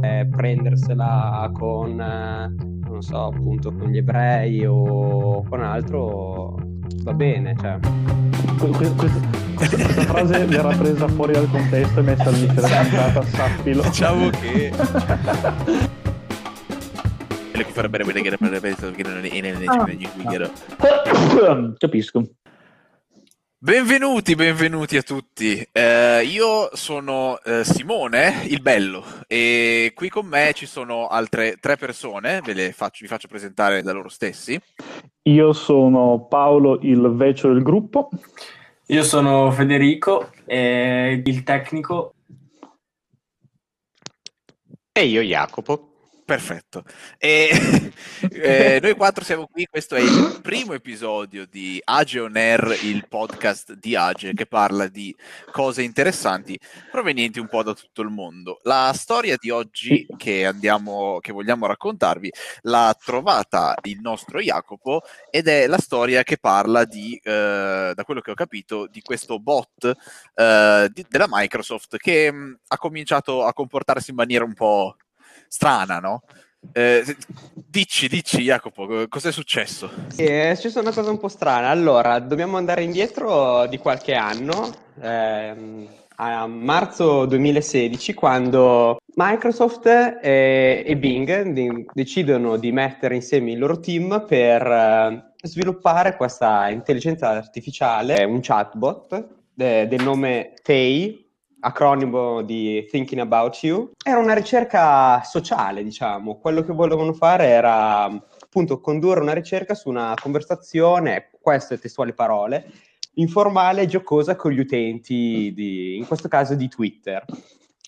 Eh, prendersela con, eh, non so, appunto con gli ebrei o con altro va bene. Cioè. Questa frase verrà presa fuori dal contesto e messa all'inizio della cantata, sappilo. Diciamo che... Quello che farebbe vedere per perché non è Capisco. Benvenuti, benvenuti a tutti. Eh, io sono eh, Simone, il bello, e qui con me ci sono altre tre persone, ve le faccio, vi faccio presentare da loro stessi. Io sono Paolo, il vecchio del gruppo. Io sono Federico, eh, il tecnico. E io Jacopo. Perfetto. E, eh, noi quattro siamo qui, questo è il primo episodio di Age On Air, il podcast di Age che parla di cose interessanti provenienti un po' da tutto il mondo. La storia di oggi che, andiamo, che vogliamo raccontarvi l'ha trovata il nostro Jacopo ed è la storia che parla di, eh, da quello che ho capito, di questo bot eh, di, della Microsoft che mh, mm, ha cominciato a comportarsi in maniera un po' strana, no? Eh, dici, dici Jacopo, cos'è successo? È successa una cosa un po' strana. Allora, dobbiamo andare indietro di qualche anno, ehm, a marzo 2016, quando Microsoft e, e Bing di, decidono di mettere insieme il loro team per eh, sviluppare questa intelligenza artificiale, un chatbot de, del nome Tay, acronimo di Thinking About You, era una ricerca sociale, diciamo. Quello che volevano fare era appunto condurre una ricerca su una conversazione, queste testuali parole, informale e giocosa con gli utenti, di, in questo caso di Twitter.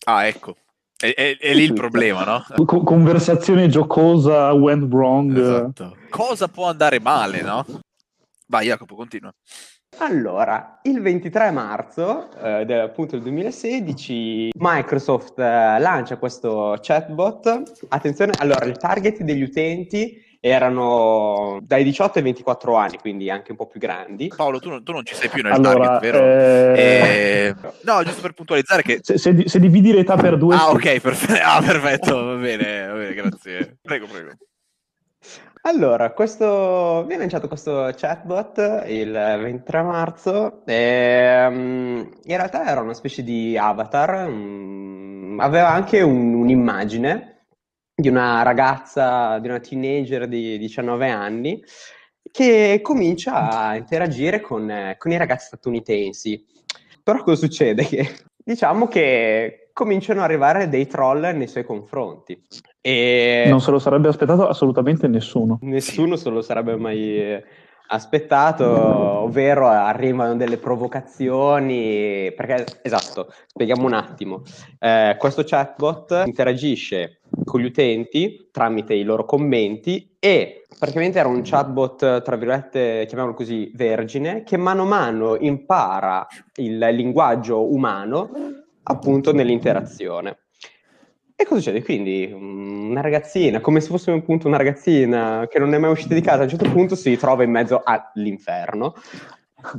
Ah, ecco. È, è, è lì il problema, no? conversazione giocosa went wrong. Esatto. Cosa può andare male, no? Vai, Jacopo, continua. Allora, il 23 marzo eh, del, appunto del 2016 Microsoft eh, lancia questo chatbot. Attenzione, allora il target degli utenti erano dai 18 ai 24 anni, quindi anche un po' più grandi. Paolo, tu non, tu non ci sei più nel allora, target, vero? Eh... Eh... No, giusto per puntualizzare che... Se, se, se dividi l'età per due... Ah, ok, perfe- ah, perfetto, va bene, va bene, grazie. Prego, prego. Allora, questo, viene lanciato questo chatbot il 23 marzo e um, in realtà era una specie di avatar, um, aveva anche un, un'immagine di una ragazza, di una teenager di 19 anni che comincia a interagire con, con i ragazzi statunitensi. Però cosa succede? Che, diciamo che cominciano ad arrivare dei troll nei suoi confronti. E... Non se lo sarebbe aspettato assolutamente nessuno. Nessuno se lo sarebbe mai eh, aspettato, ovvero arrivano delle provocazioni, perché esatto, spieghiamo un attimo, eh, questo chatbot interagisce con gli utenti tramite i loro commenti e praticamente era un chatbot, tra virgolette, chiamiamolo così, vergine, che mano a mano impara il linguaggio umano appunto nell'interazione. E cosa succede? Quindi mm, una ragazzina, come se fosse appunto una ragazzina che non è mai uscita di casa, a un certo punto si trova in mezzo all'inferno.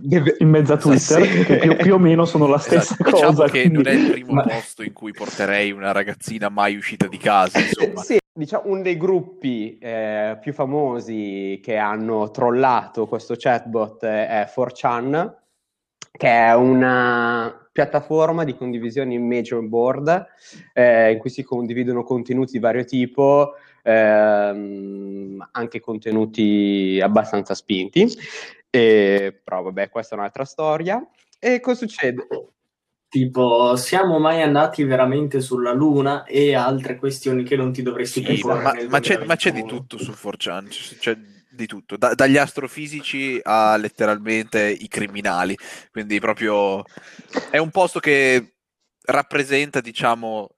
In mezzo a Twitter, sì. che più, più, o meno sono la stessa esatto. cosa. Diciamo che quindi... non è il primo Ma... posto in cui porterei una ragazzina mai uscita di casa, insomma. Sì, diciamo uno dei gruppi eh, più famosi che hanno trollato questo chatbot è 4chan, che è una piattaforma di condivisione in major board eh, in cui si condividono contenuti di vario tipo, ehm, anche contenuti abbastanza spinti. E, però vabbè, questa è un'altra storia. E cosa succede? Tipo, siamo mai andati veramente sulla Luna e altre questioni che non ti dovresti sì, ma, ma, c'è, ma, c'è, di tutto su 4chan, c'è di tutto, da, dagli astrofisici a letteralmente i criminali, quindi proprio è un posto che rappresenta, diciamo,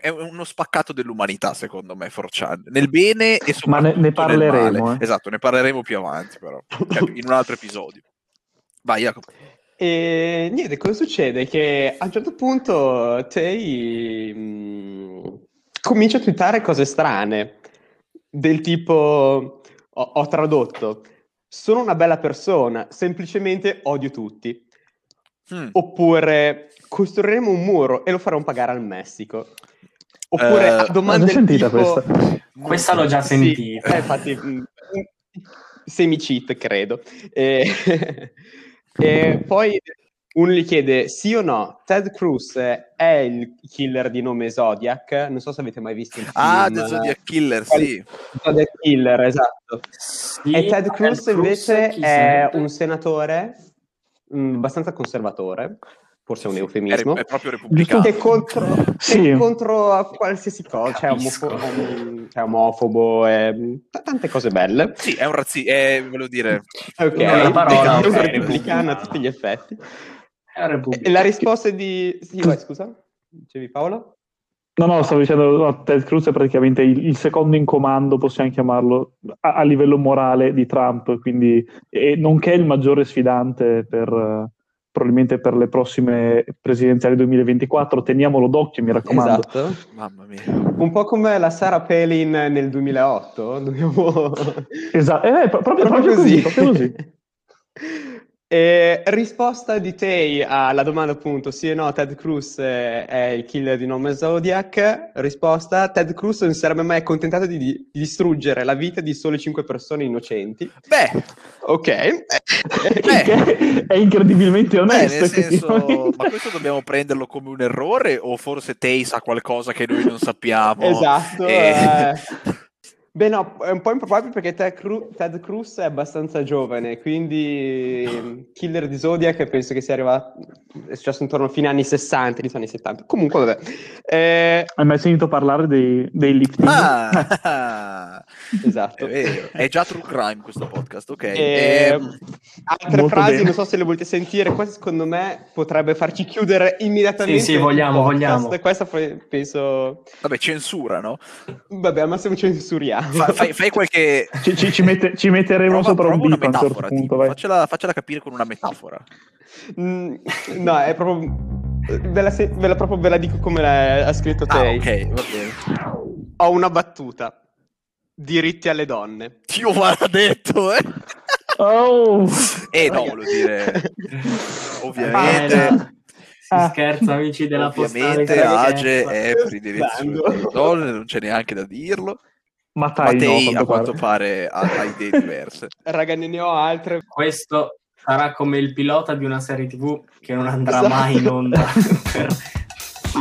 è uno spaccato dell'umanità, secondo me, 4chan, nel bene e soprattutto Ma ne, ne parleremo. Eh. Esatto, ne parleremo più avanti, però, cioè, in un altro episodio. Vai, Jacopo. E niente, cosa succede? Che a un certo punto Tay mh, mm, comincia a twittare cose strane, del tipo ho, ho tradotto, sono una bella persona, semplicemente odio tutti. Mm. Oppure costruiremo un muro e lo faremo pagare al Messico. Oppure Eh, a L'ho sentita tipo... questa. Questa l'ho già Sì, sentita. eh, infatti, mh, semi-cheat, credo. E, e poi uno gli chiede sì o no, Ted Cruz è il killer di nome Zodiac? Non so se avete mai visto il film. Ah, The Zodiac Killer, sì. Zodiac Killer, esatto. Sì, e Ted Cruz invece è un senatore mh, abbastanza conservatore, forse è un È, eufemismo. è proprio repubblicano. Che è contro, Sì. è contro a qualsiasi cosa, cioè, omofo- cioè omofobo, e, t- tante cose belle. Sì, è un razzista, volevo dire... Ok, È una parola, è un repubblicano a tutti gli effetti. E la risposta è di... Sì, vai, scusa, dicevi Paolo? No, no, stavo dicendo, no, Ted Cruz è praticamente il, il secondo in comando, possiamo chiamarlo, a, a livello morale di Trump, quindi, e nonché il maggiore sfidante per, probabilmente per le prossime presidenziali 2024. Teniamolo d'occhio, mi raccomando. Esatto. Mamma mia. Un po' come la Sarah Palin nel 2008, dobbiamo... Esatto, eh, pro- proprio, proprio così, proprio così. E risposta di Tay alla domanda appunto sì o no Ted Cruz è, è il killer di nome Zodiac risposta Ted Cruz non si sarebbe mai accontentato di, di distruggere la vita di sole 5 persone innocenti Beh, ok Che è incredibilmente beh, onesto. nel senso, ma questo dobbiamo prenderlo come un errore o forse Tay sa qualcosa che noi non sappiamo? esatto E- eh. Beh no, è un po' improbabile perché Ted, Cru- Ted Cruz è abbastanza giovane, quindi mm, Killer di Zodiac penso che sia arrivato, è successo intorno a fine anni 60, inizio anni 70. Comunque vabbè. Eh, Hai mai sentito parlare dei, dei lifting? Ah, esatto. è vero. È già true crime questo podcast, ok. Eh, Ehm, altre molto frasi, bene. non so se le volete sentire, questa secondo me potrebbe farci chiudere immediatamente. Sì, sì, vogliamo, vogliamo. Questa poi penso, vabbè, censura, no? vabbè, al massimo censuriamo. Fa- fai, fai qualche... Ci, ci- ci mette- ci metteremo Prova, sopra un prova una dito a un certo punto. tipo, vai. faccela, faccela capire con una metafora. Mm, no, è proprio, ve la, se- ve la proprio ve la dico come l'ha- ha scritto Ah, te. ok, va bene. Ho una battuta. Diritti alle donne. Dio maledetto, eh? Oh! Eh, no, volevo dire... Ah, Ovviamente... no. Si Ah. scherza, amici della Ovviamente postale. Age è per i diritti delle donne, non c'è neanche da dirlo. Ma dai, no, Mattei, quanto a quanto pare. pare, ha, ha idee diverse. Raga, ne ne ho altre. Questo sarà come il pilota di una serie TV che non andrà Esatto. mai in onda. per-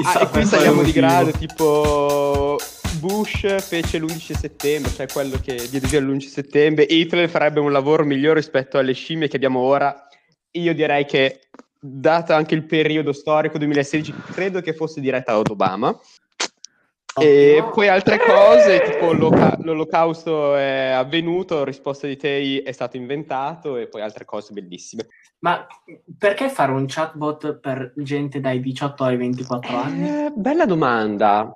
Ah, e qui saliamo di grado, tipo Bush fece l'11 settembre, cioè quello che diede via l'11 settembre, Hitler farebbe un lavoro migliore rispetto alle scimmie che abbiamo ora. Io direi che, dato anche il periodo storico 2016, credo che fosse diretta ad Obama. E poi altre cose, tipo l'oca- l'olocausto è avvenuto, risposta di Tei è stato inventato e poi altre cose bellissime. Ma perché fare un chatbot per gente dai 18 ai 24 anni? Eh, bella domanda.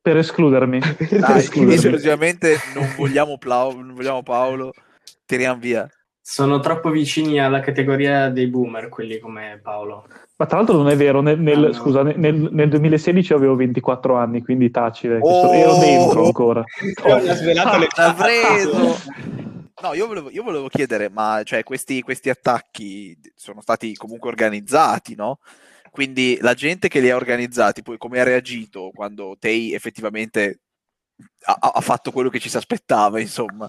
Per escludermi. Dai, Scusami. esclusivamente non vogliamo, Plau- non vogliamo Paolo, tiriamo via. Sono troppo vicini alla categoria dei boomer, quelli come Paolo. Ma tra l'altro non è vero, nel, nel- Ah, no. scusa, nel, nel 2016 avevo 24 anni, quindi taci, vecchio. Oh! ero dentro ancora. Le L'ha preso! No, io volevo, io volevo chiedere, ma cioè, questi, questi attacchi sono stati comunque organizzati, no? Quindi la gente che li ha organizzati, poi come ha reagito quando Tei effettivamente ha, ha fatto quello che ci si aspettava, insomma?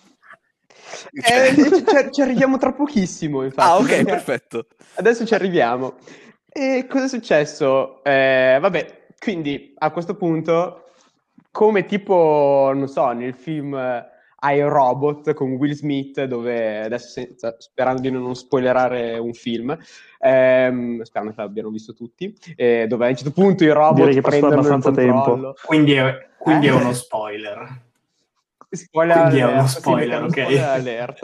Cioè- Eh, ci, ci- arriviamo tra pochissimo, infatti. ah, ok, perfetto. Adesso ci arriviamo. E cosa è successo? Eh, vabbè, quindi a questo punto, come tipo, non so, nel film eh, I Robot con Will Smith, dove adesso senza- sperando di non spoilerare un film, ehm, sperando che l'abbiano visto tutti, eh, dove a un certo punto i robot Direi che è passato prendono il abbastanza tempo. controllo. Quindi è, quindi è Eh. uno spoiler. Spoiler Quindi è uno alert, spoiler, ok. spoiler alert,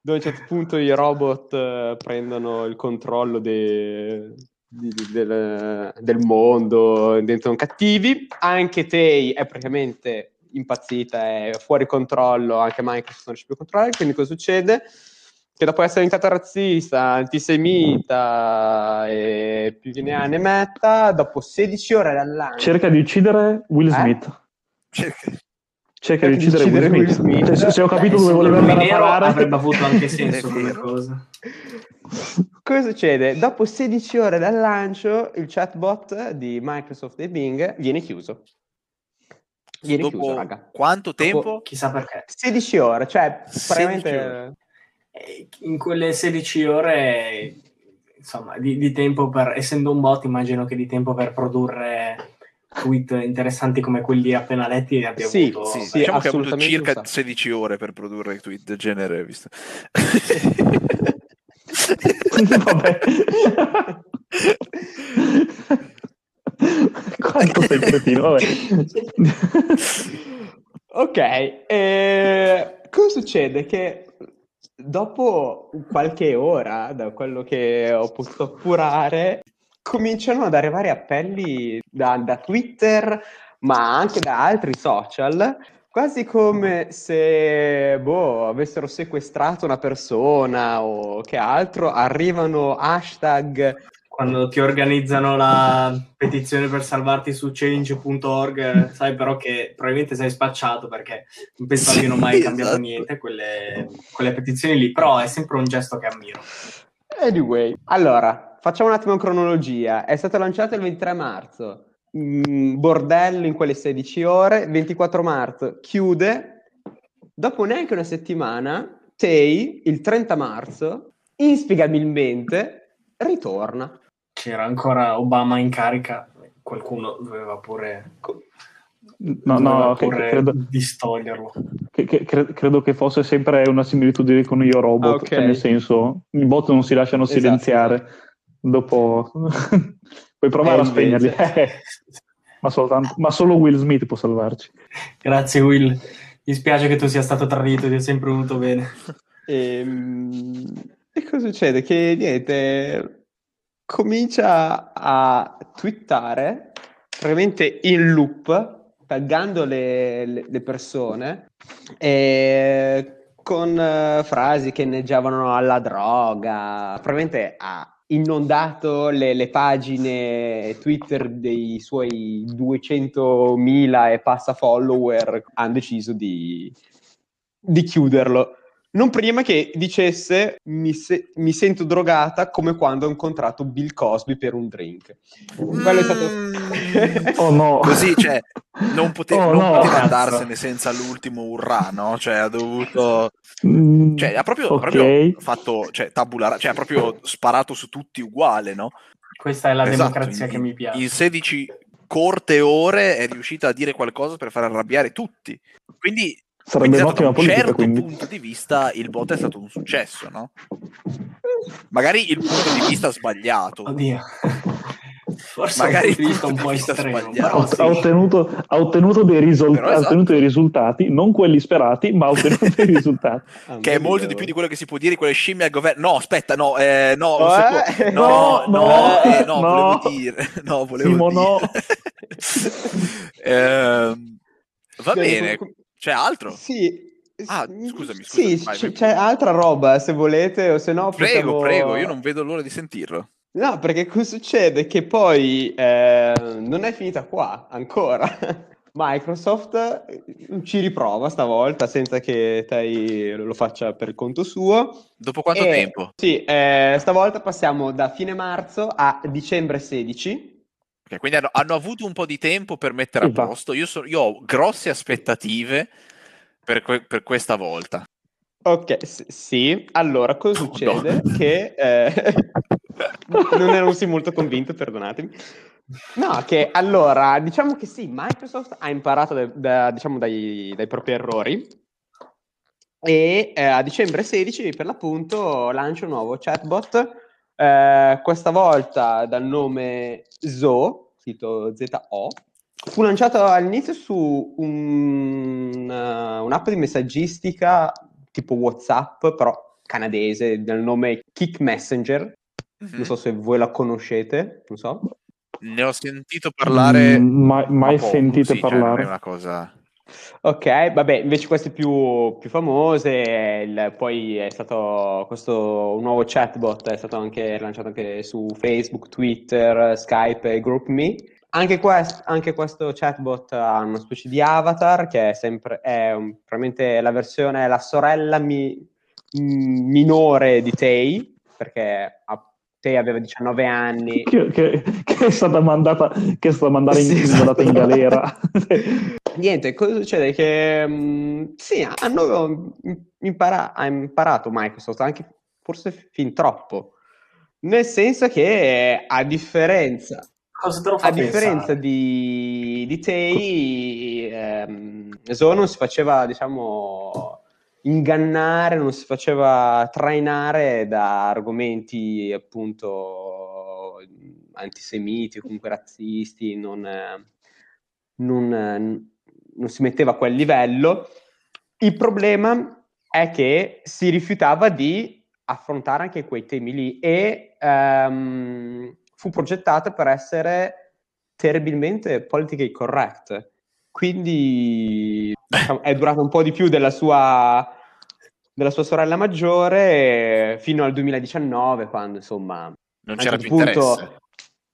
dove a un certo punto i robot eh, prendono il controllo de- di- di- del, del mondo, diventano cattivi. Anche Tay è praticamente impazzita, è fuori controllo, anche Microsoft non riesce più a controllare, quindi cosa succede? Che dopo essere diventata razzista, antisemita e più ne ha ne metta, dopo 16 ore dal lancio... Cerca di uccidere Will Eh? Smith. Cerca- Cerca di di uccidere, uccidere Will Will Smith. Smith. Se, ho capito Eh, dove voleva andare a parare. avrebbe avuto anche senso come cosa. cosa succede? Dopo 16 ore dal lancio, il chatbot di Microsoft e Bing viene chiuso. Viene Dopo chiuso, raga. quanto tempo? Dopo, chissà perché. 16 ore, cioè 16 praticamente... ore. Eh, In quelle 16 ore, insomma, di, di tempo per, essendo un bot, immagino che di tempo per produrre tweet interessanti come quelli appena letti ne abbia Sì, avuto. Sì, sì, diciamo che ha avuto circa sacco. 16 ore per produrre tweet del genere, visto. Vabbè. Quanto sei cretino, vabbè. Ok, eh, cosa succede? Che dopo qualche ora, da quello che ho potuto appurare, cominciano ad arrivare appelli da, da Twitter, ma anche da altri social, quasi come se boh, avessero sequestrato una persona o che altro, arrivano hashtag Quando ti organizzano la petizione per salvarti su change.org, sai però che probabilmente sei spacciato perché non penso Sì, abbiano mai cambiato esatto. niente quelle, quelle petizioni lì, però è sempre un gesto che ammiro. Anyway, allora, facciamo un attimo in cronologia. È stato lanciato il 23 marzo, mm, bordello in quelle 16 ore, 24 marzo chiude, dopo neanche una settimana, Tay, il 30 marzo, inspiegabilmente, ritorna. C'era ancora Obama in carica, qualcuno doveva pure, No, doveva no, pure credo, distoglierlo. che- che- cre- credo che fosse sempre una similitudine con Io Robot, Ah, ok. cioè nel senso, i bot non si lasciano Esatto, silenziare. Dopo puoi provare Eh, a spegnerli, invece. ma, soltanto- ma solo Will Smith può salvarci. Grazie Will, mi spiace che tu sia stato tradito, ti è sempre venuto bene. Ehm, E, cosa succede? Che niente, comincia a twittare praticamente in loop, taggando le, le- le persone e con eh, frasi che inneggiavano alla droga. Probabilmente ha inondato le, le pagine Twitter dei suoi 200.000 e passa follower. Hanno deciso di, di chiuderlo. Non prima che dicesse mi, se- mi sento drogata come quando ho incontrato Bill Cosby per un drink. Quello è stato... Mm. Oh no! Così, cioè, non, pote- Oh, non no. poteva andarsene senza l'ultimo urrà, no? Cioè, ha dovuto... Mm, Cioè, ha proprio, ok. proprio fatto, cioè, tabula, cioè, ha proprio sparato su tutti uguale, no? Questa è la Esatto, democrazia in- che mi piace. In 16 corte ore è riuscita a dire qualcosa per far arrabbiare tutti. Quindi, Sarebbe quindi da un'ottima un politica, certo quindi. punto di vista il bot è stato un successo, no? Magari il punto di vista sbagliato. Oddio. Forse Magari un punto il un punto po' di vista estremo, Ha, sì. ottenuto, ha ottenuto dei risol- Però ha esatto. ottenuto dei risultati, non quelli sperati, ma ha ottenuto dei risultati. Ah, Che è molto di più di quello che si può dire di quelle scimmie al governo. No, aspetta, no, eh, no, Oh, eh? no, No, no, eh, no. no, volevo dire, no, volevo Simo, dire. no. Ehm, va bene, com- c'è altro? Sì. Ah, s- scusami, Sì, scusami, vai, c- c'è altra roba se volete, o se no Prego, possiamo- prego, io non vedo l'ora di sentirlo. No, perché cosa succede? Che poi eh, non è finita qua ancora. Microsoft eh, ci riprova stavolta senza che Tai lo faccia per conto suo. Dopo quanto E- tempo? Sì, eh, stavolta passiamo da fine marzo a dicembre 16. Ok, quindi hanno, hanno avuto un po' di tempo per mettere a Esatto. posto. Io, so- io ho grosse aspettative per, que- per questa volta. Ok, s- sì. Allora, cosa succede? no. Che eh, non ero sì molto convinto, perdonatemi. No, che allora, diciamo che sì, Microsoft ha imparato da- da- diciamo, dai, dai propri errori e eh, a dicembre 16, per l'appunto, lancia un nuovo chatbot, eh, questa volta dal nome Zo, scritto Z-O. Fu lanciato all'inizio su un, eh, un'app di messaggistica tipo WhatsApp, però canadese, dal nome Kick Messenger. Non so se voi la conoscete, non so. Ne ho sentito parlare. Mm, mai ma mai poco, sentite sì, cioè, non parlare. è una cosa. Ok, vabbè, invece queste più, più famose, il- poi è stato questo nuovo chatbot, è stato anche lanciato anche su Facebook, Twitter, Skype e GroupMe. Anche, quest- anche questo chatbot ha una specie di avatar che è sempre, è un- probabilmente la versione, la sorella mi- minore di Tay, perché ha Tei aveva 19 anni. Che, che, che, è stata mandata, che è stata mandata in, sì, esatto. in galera. Niente, cosa succede? Che mh, mm, sì, hanno impara- ha imparato Microsoft, anche forse fin troppo. Nel senso che a differenza, a differenza di, di Tei, ehm, Zo non si faceva, diciamo, ingannare, non si faceva trainare da argomenti appunto antisemiti o comunque razzisti, non, non, non si metteva a quel livello. Il problema è che si rifiutava di affrontare anche quei temi lì e um, fu progettata per essere terribilmente politically correct. Quindi diciamo, è durata un po' di più della sua, della sua sorella maggiore fino al 2019, quando insomma... Non c'era più punto, interesse.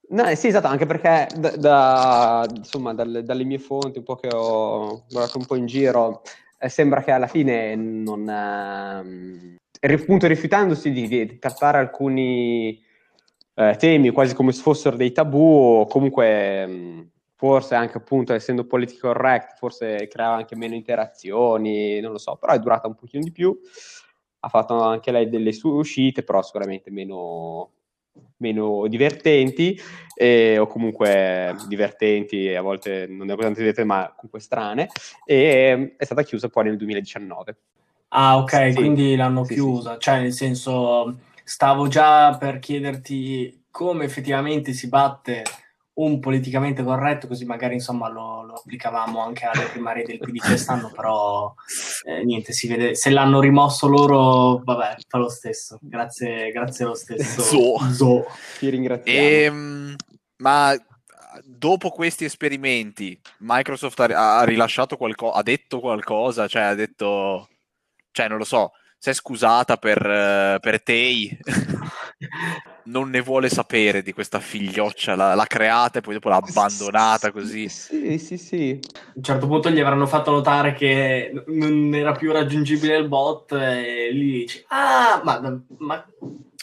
No, eh, sì, esatto, anche perché da, da, insomma, dalle, dalle, mie fonti, un po' che ho guardato un po' in giro, eh, sembra che alla fine non, eh, appunto rifiutandosi di, di trattare alcuni eh, temi quasi come se fossero dei tabù o comunque mh, forse anche appunto essendo political correct forse creava anche meno interazioni, non lo so, però è durata un pochino di più, ha fatto anche lei delle sue uscite, però sicuramente meno, meno divertenti eh, o comunque divertenti e a volte non è così divertenti ma comunque strane e è stata chiusa poi nel 2019. Ah, ok, sì. quindi l'hanno sì, chiusa. Sì. Cioè, nel senso, stavo già per chiederti come effettivamente si batte un politicamente corretto, così magari insomma lo, lo applicavamo anche alle primarie del PD quest'anno, però eh, niente, si vede, se l'hanno rimosso loro, vabbè, fa lo stesso. Grazie, grazie lo stesso. Zo. Zo. Ti ringraziamo. Ehm, ma dopo questi esperimenti, Microsoft ha, ha rilasciato qualcosa, ha detto qualcosa, cioè ha detto cioè non lo so, si è scusata per, uh, per Tei, non ne vuole sapere di questa figlioccia, l'ha, l'ha creata e poi dopo l'ha abbandonata così. Sì, sì, sì. A un certo punto gli avranno fatto notare che non era più raggiungibile il bot e lì dice, ah, ma, ma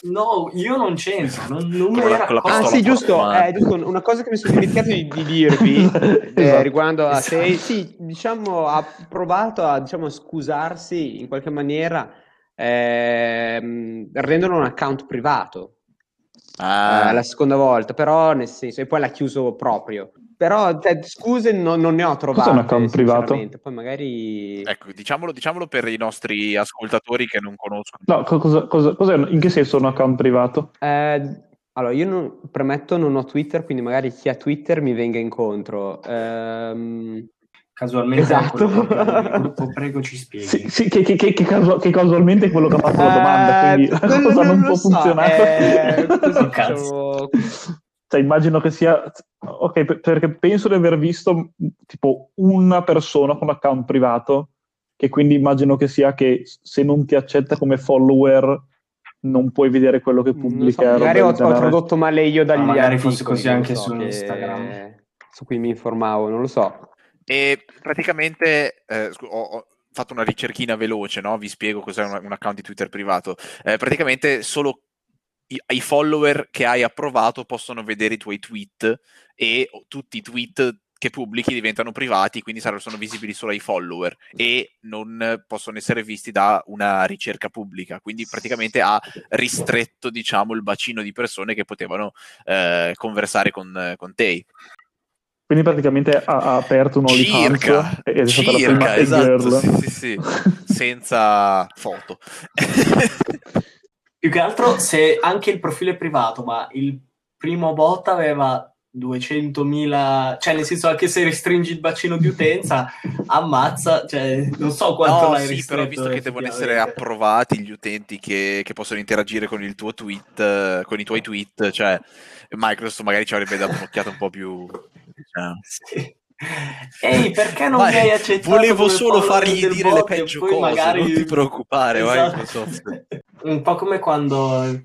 No, io non c'entro, non, non me era Ah sì, giusto, eh, giusto, una cosa che mi sono dimenticato di, di dirvi eh, esatto. riguardo a esatto. se, sì, diciamo, ha provato a diciamo, scusarsi in qualche maniera eh, rendendo un account privato ah. eh, la seconda volta, però nel senso, e poi l'ha chiuso proprio. Però cioè, scuse non, non, ne ho trovate. Cos'è un account privato? Poi magari... Ecco, diciamolo, diciamolo, per i nostri ascoltatori che non conoscono. No, cosa, cosa, cos'è, in che senso un account privato? Eh, allora, io non, premetto non ho Twitter, quindi magari chi ha Twitter mi venga incontro. Ehm, casualmente esatto. gruppo, prego ci spieghi. Sì, sì che, che, che, che, casualmente è quello che ha fatto la domanda, quindi eh, cosa non, non può so. funzionare. Eh, diciamo, cioè, immagino che sia... Ok, perché penso di aver visto tipo una persona con account privato, che quindi immagino che sia che se non ti accetta come follower non puoi vedere quello che pubblica. So, magari ho, ho, tradotto male io dagli ah, magari fosse così anche so, su Instagram. Su cui mi informavo, non lo so. E praticamente eh, ho, fatto una ricerchina veloce, no? vi spiego cos'è un, un account di Twitter privato. Eh, praticamente solo i, follower che hai approvato possono vedere i tuoi tweet e tutti i tweet che pubblichi diventano privati, quindi sono visibili solo ai follower e non possono essere visti da una ricerca pubblica. Quindi praticamente ha ristretto, diciamo, il bacino di persone che potevano eh, conversare con, con te. Quindi praticamente ha, ha aperto un OnlyFans circa, ed è stata circa, la prima esatto, sì, sì, sì. senza foto. Più che altro se anche il profilo è privato, ma il primo bot aveva 200.000, cioè nel senso anche se restringi il bacino di utenza, ammazza, cioè non so quanto no, l'hai sì, però visto che devono essere approvati gli utenti che, che, possono interagire con il tuo tweet, con i tuoi tweet, cioè Microsoft magari ci avrebbe dato un'occhiata un po' più... Cioè... Sì. Ehi, perché non vai, mi hai accettato? Volevo solo fargli dire le peggio cose, magari... non ti preoccupare, esatto. Microsoft. Un po' come quando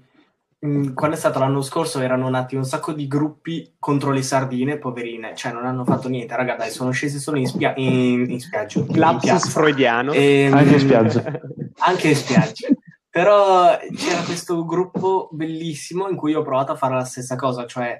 mm, quando è stato l'anno scorso erano nati un sacco di gruppi contro le sardine, poverine, cioè non hanno fatto niente, raga, dai, sono scesi solo in, spia- in, in spiaggia. Lapsus freudiano. E, ehm, anche in spiaggia. Anche in spiaggia. Però c'era questo gruppo bellissimo in cui ho provato a fare la stessa cosa, cioè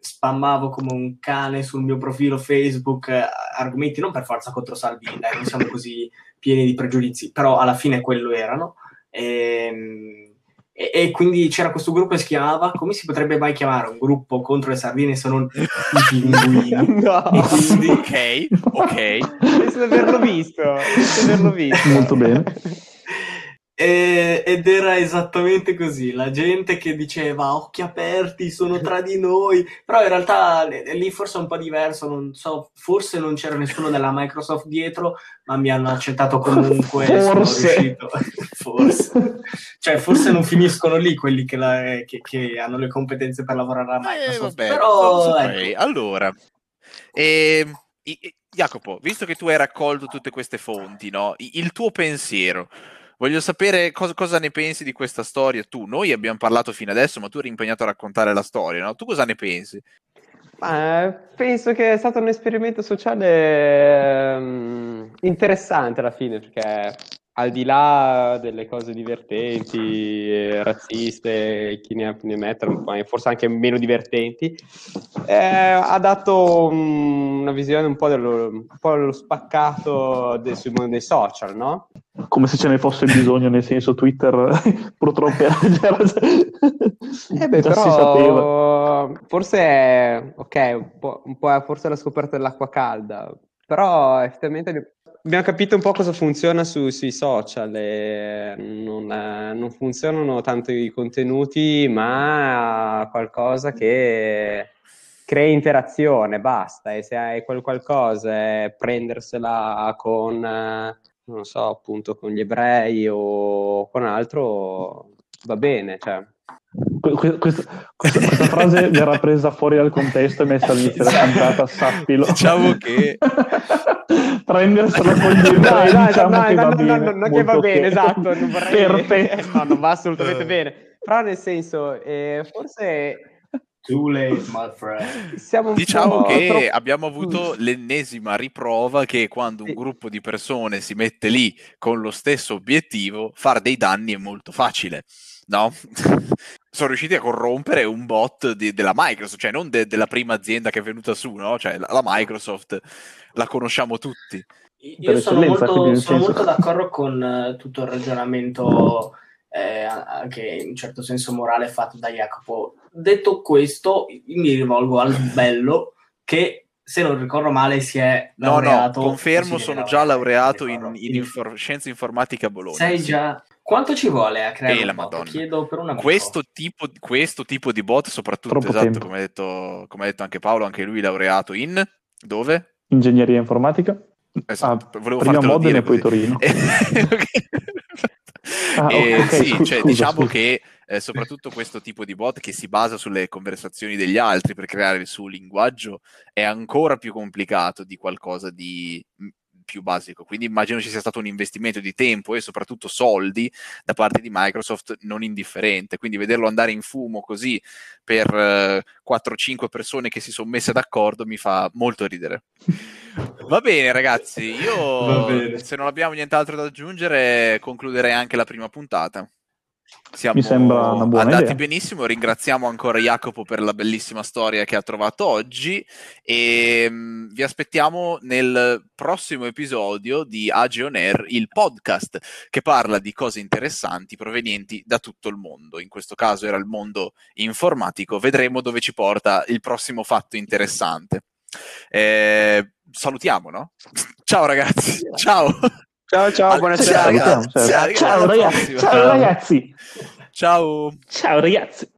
spammavo come un cane sul mio profilo Facebook argomenti non per forza contro Salvini, dai, non siamo così pieni di pregiudizi, però alla fine quello erano. Ehm, e, e, quindi c'era questo gruppo che si chiamava, come si potrebbe mai chiamare un gruppo contro le sardine se non i pinguini? no, quindi... ok, ok. Penso di averlo visto, penso di averlo visto. Molto bene. E, ed era esattamente così, la gente che diceva occhi aperti, sono tra di noi, però in realtà lì forse è un po' diverso, non so, forse non c'era nessuno della Microsoft dietro, ma mi hanno accettato comunque. Forse. forse. cioè, forse non finiscono lì quelli che, la, che, che hanno le competenze per lavorare alla eh, Microsoft. Eh, vabbè, però, ecco. Allora, eh, Jacopo, visto che tu hai raccolto tutte queste fonti, no? il tuo pensiero Voglio sapere cosa, cosa, ne pensi di questa storia tu. Noi abbiamo parlato fino adesso, ma tu eri impegnato a raccontare la storia, no? Tu cosa ne pensi? Eh, penso che è stato un esperimento sociale um, interessante alla fine, perché al di là delle cose divertenti, razziste, chi ne, ne mettono, forse anche meno divertenti, eh, ha dato um, una visione un po' dello, un po dello spaccato del, sul mondo dei social, no? Come se ce ne fosse bisogno, nel senso Twitter purtroppo era già, eh beh, però, Forse, ok, un po', un po' forse la scoperta dell'acqua calda, però effettivamente abbiamo capito un po' cosa funziona su, sui social. Non, non, funzionano tanto i contenuti, ma qualcosa che crea interazione, basta. E se hai quel qualcosa, prendersela con, non so, appunto, con gli ebrei o con altro, va bene. Cioè. Questa, questa, questa, frase verrà presa fuori dal contesto e messa all'inizio della puntata, sappilo. Diciamo che prendersela con gli ebrei no, diciamo no, che no, va bene. No, no, che va bene, esatto, non vorrei... Perfetto. No, non va assolutamente bene. Però nel senso, eh, forse... Too late, my friend. diciamo che troppo... abbiamo avuto l'ennesima riprova che quando un gruppo di persone si mette lì con lo stesso obiettivo, fare dei danni è molto facile no? sono riusciti a corrompere un bot di, della Microsoft, cioè non de, della prima azienda che è venuta su, no? Cioè la, la Microsoft la conosciamo tutti. Io sono molto, sono molto d'accordo con uh, tutto il ragionamento, eh, anche in un certo senso morale, fatto da Jacopo. Detto questo, mi rivolgo al bello che se non ricordo male, si è laureato. No, no, confermo, sono già laureato in, in infor- scienze informatiche a Bologna. Sei sì. già. Quanto ci vuole a creare eh, un bot? Chiedo per una questo tipo, questo tipo, di bot, soprattutto, Troppo esatto, come ha, detto, come ha detto anche Paolo, anche lui laureato in... dove? Ingegneria informatica. Esatto, ah, volevo prima Modena e poi Torino. ah, okay, okay, sì, scusa, cioè, scusa, diciamo scusa. che eh, soprattutto questo tipo di bot che si basa sulle conversazioni degli altri per creare il suo linguaggio è ancora più complicato di qualcosa di più basico. Quindi immagino ci sia stato un investimento di tempo e soprattutto soldi da parte di Microsoft non indifferente. Quindi vederlo andare in fumo così per eh, 4-5 persone che si sono messe d'accordo mi fa molto ridere. Va bene, ragazzi. Io bene. se non abbiamo nient'altro da aggiungere, concluderei anche la prima puntata. Siamo Mi sembra una buona andati idea. benissimo, ringraziamo ancora Jacopo per la bellissima storia che ha trovato oggi e um, vi aspettiamo nel prossimo episodio di Age On Air, il podcast che parla di cose interessanti provenienti da tutto il mondo. In questo caso era il mondo informatico, vedremo dove ci porta il prossimo fatto interessante. Eh, salutiamo, no? Ciao ragazzi, ciao! Ciao, ciao, buonasera. Ciao, ragazzi. Ciao, ciao, ragazzi. Ciao, ragazzi. Ciao. Ciao, ragazzi.